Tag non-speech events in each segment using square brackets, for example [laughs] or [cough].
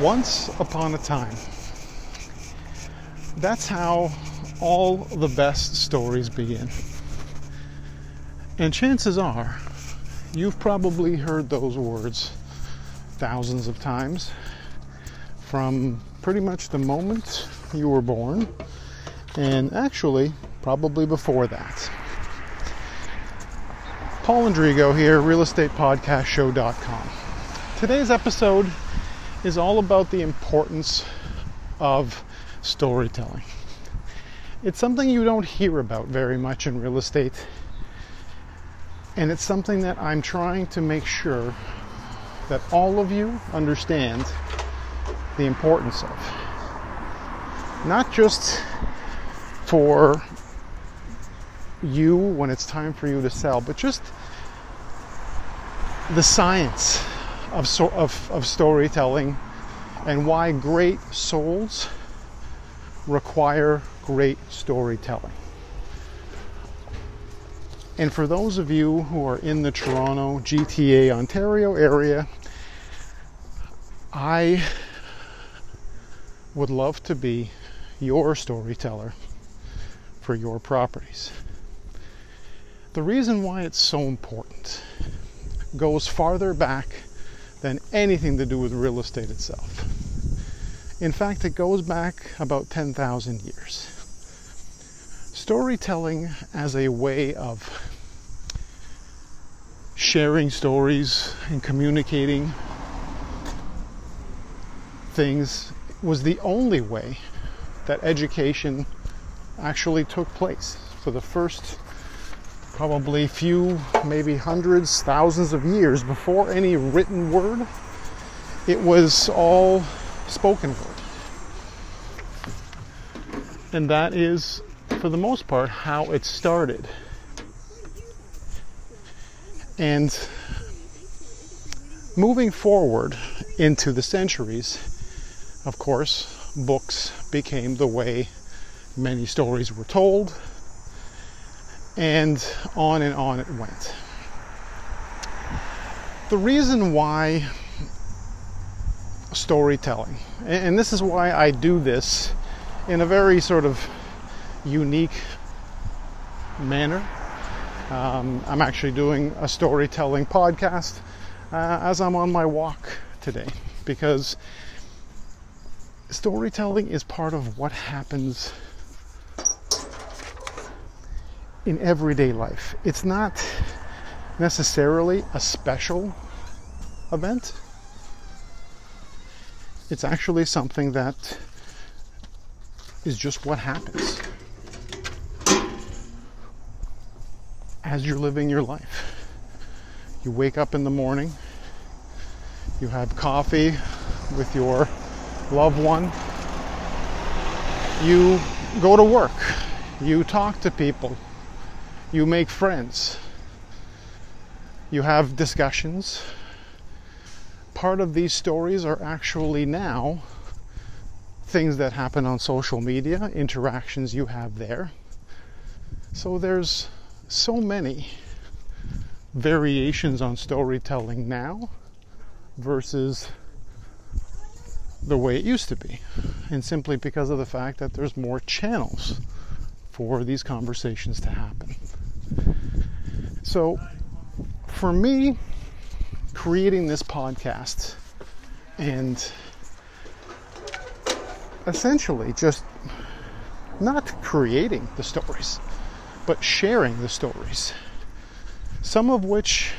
Once upon a time. That's how all the best stories begin. And chances are, you've probably heard those words thousands of times from pretty much the moment you were born, and actually, probably before that. Paul Andrigo here, realestatepodcastshow.com. Today's episode is all about the importance of storytelling. It's something you don't hear about very much in real estate, and it's something that I'm trying to make sure that all of you understand the importance of. Not just for you when it's time for you to sell, but just the science of, of, of storytelling and why great souls require great storytelling. And for those of you who are in the Toronto, GTA, Ontario area, I would love to be your storyteller for your properties. The reason why it's so important goes farther back than anything to do with real estate itself. In fact, it goes back about 10,000 years. Storytelling as a way of sharing stories and communicating things was the only way that education actually took place for the first probably few, maybe hundreds, thousands of years before any written word. It was all spoken word. And that is, for the most part, how it started. And moving forward into the centuries, of course, books became the way many stories were told, and on and on it went. The reason why storytelling, and this is why I do this in a very sort of unique manner. Um, I'm actually doing a storytelling podcast uh, as I'm on my walk today because storytelling is part of what happens in everyday life. It's not necessarily a special event. It's actually something that is just what happens as you're living your life. You wake up in the morning, you have coffee with your loved one, you go to work, you talk to people, you make friends, you have discussions. Part of these stories are actually now things that happen on social media, interactions you have there. So there's so many variations on storytelling now versus the way it used to be. And simply because of the fact that there's more channels for these conversations to happen. So, for me, creating this podcast and essentially just not creating the stories, but sharing the stories, some of which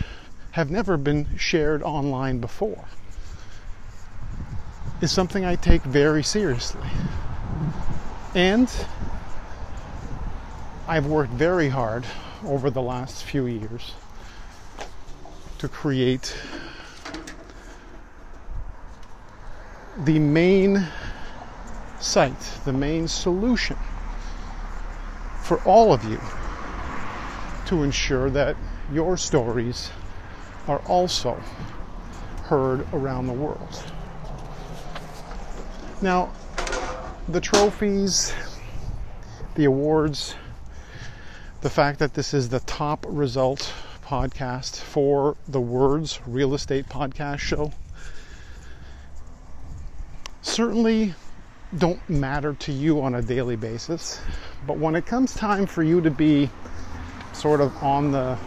have never been shared online before, is something I take very seriously. And I've worked very hard over the last few years to create the main site, the main solution for all of you to ensure that your stories are also heard around the world. Now, the trophies, the awards, the fact that this is the top result podcast for the Words Real Estate Podcast Show. certainly don't matter to you on a daily basis. But when it comes time for you to be sort of on the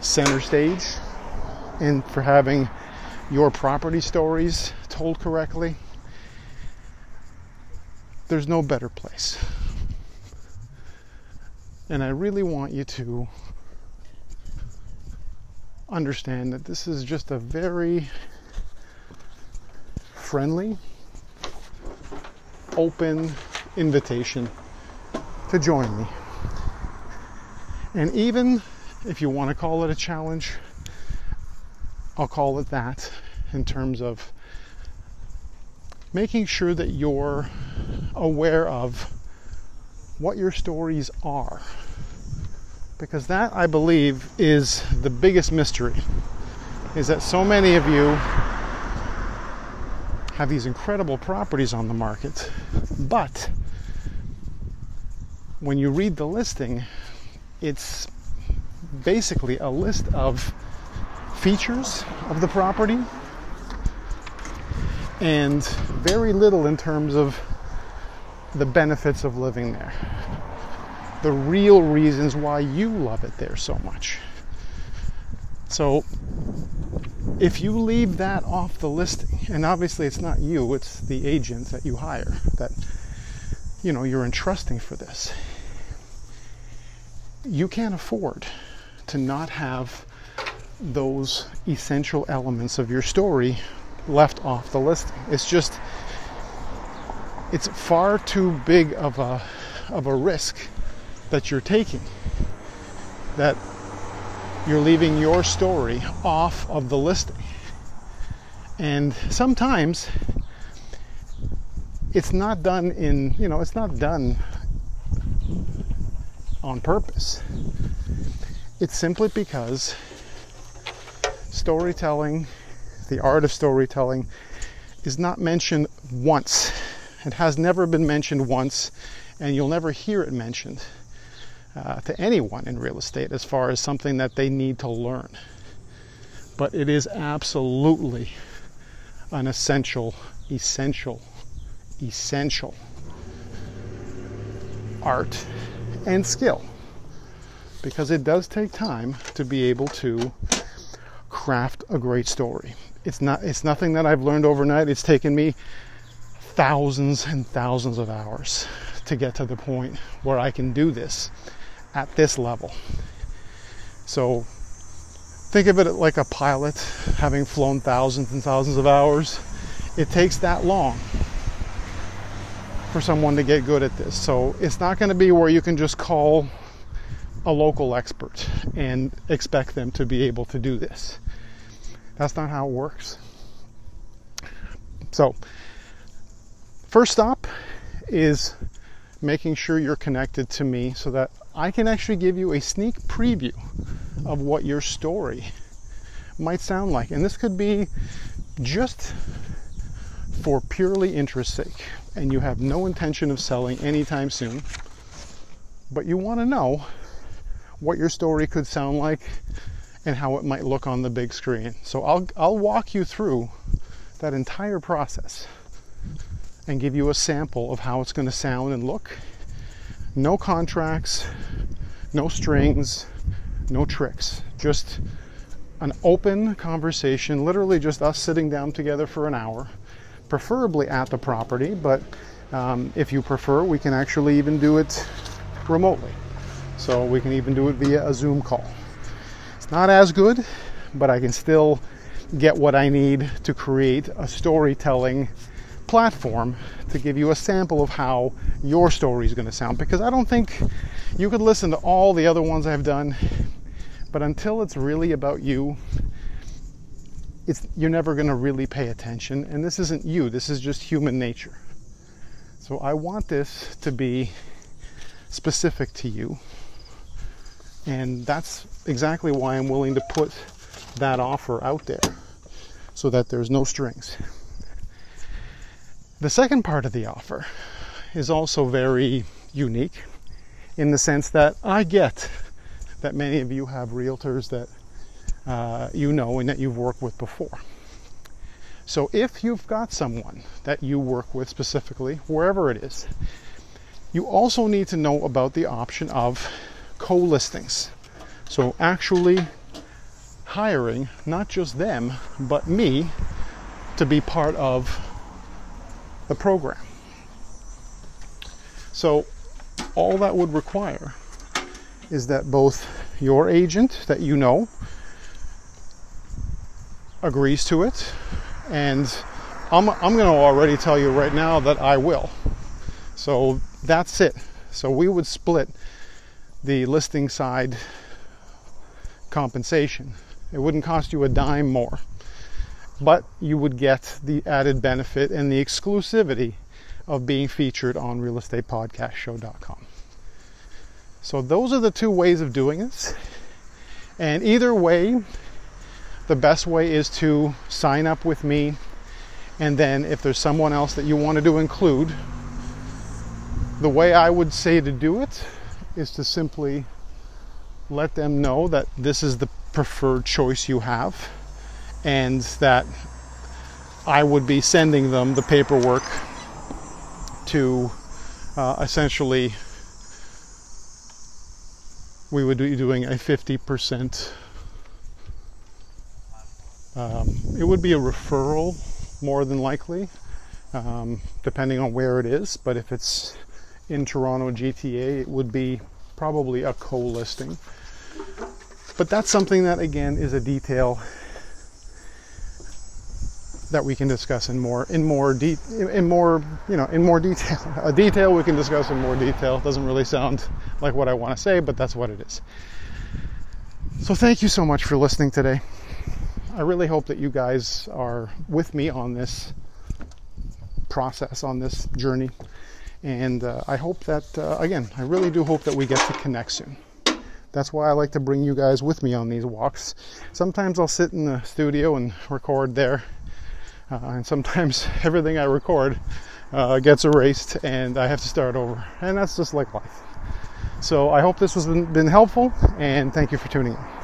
center stage and for having your property stories told correctly, there's no better place. And I really want you to understand that this is just a very friendly, open invitation to join me. And even if you want to call it a challenge, I'll call it that in terms of making sure that you're aware of what your stories are. Because that, I believe, is the biggest mystery. Is that so many of you have these incredible properties on the market, but when you read the listing, it's basically a list of features of the property and very little in terms of the benefits of living there. The real reasons why you love it there so much. So, if you leave that off the listing, and obviously it's not you, it's the agent that you hire that you know you're entrusting for this. You can't afford to not have those essential elements of your story left off the listing. It's just it's far too big of a of a risk that you're taking that you're leaving your story off of the listing. And sometimes it's not done in, you know, it's not done on purpose. It's simply because storytelling, the art of storytelling, is not mentioned once. It has never been mentioned once, and you'll never hear it mentioned uh, to anyone in real estate as far as something that they need to learn. But it is absolutely an essential, essential, essential art and skill because it does take time to be able to craft a great story. It's not it's nothing that I've learned overnight. It's taken me thousands and thousands of hours to get to the point where I can do this at this level. So think of it like a pilot having flown thousands and thousands of hours. It takes that long for someone to get good at this. So it's not going to be where you can just call a local expert and expect them to be able to do this. That's not how it works. So, first stop is making sure you're connected to me so that I can actually give you a sneak preview of what your story might sound like. And this could be just for purely interest sake, and you have no intention of selling anytime soon, but you want to know what your story could sound like and how it might look on the big screen. So I'll, I'll walk you through that entire process and give you a sample of how it's going to sound and look no contracts, no strings, no tricks. Just an open conversation, literally just us sitting down together for an hour, preferably at the property, but um, if you prefer, we can actually even do it remotely. So we can even do it via a Zoom call. It's not as good, but I can still get what I need to create a storytelling platform to give you a sample of how your story is going to sound because I don't think you could listen to all the other ones I've done, but until it's really about you, it's, you're never going to really pay attention. And this isn't you, this is just human nature. So I want this to be specific to you. And that's exactly why I'm willing to put that offer out there so that there's no strings. The second part of the offer is also very unique in the sense that I get that many of you have realtors that uh, you know and that you've worked with before. So if you've got someone that you work with specifically, wherever it is, you also need to know about the option of co listings. So actually hiring not just them, but me to be part of the program. So all that would require is that both your agent that you know agrees to it and I'm, I'm going to already tell you right now that I will. So that's it. So we would split the listing side compensation. It wouldn't cost you a dime more, but you would get the added benefit and the exclusivity of being featured on realestatepodcastshow.com. So those are the two ways of doing this. And either way, the best way is to sign up with me. And then if there's someone else that you wanted to include, the way I would say to do it is to simply let them know that this is the preferred choice you have and that I would be sending them the paperwork to uh, essentially we would be doing a 50% um, it would be a referral more than likely um, depending on where it is but if it's in toronto gta it would be probably a co-listing. But that's something that again is a detail that we can discuss in more in more de- in more you know in more detail. [laughs] A detail we can discuss in more detail. Doesn't really sound like what i want to say but that's what it is. So thank you so much for listening today. I really hope that you guys are with me on this process on this journey. And uh, i hope that uh, again i really do hope that we get to connect soon. That's why I like to bring you guys with me on these walks. Sometimes I'll sit in the studio and record there uh, and sometimes [laughs] everything I record uh, gets erased and I have to start over. And that's just like life. So I hope this has been, been helpful and thank you for tuning in.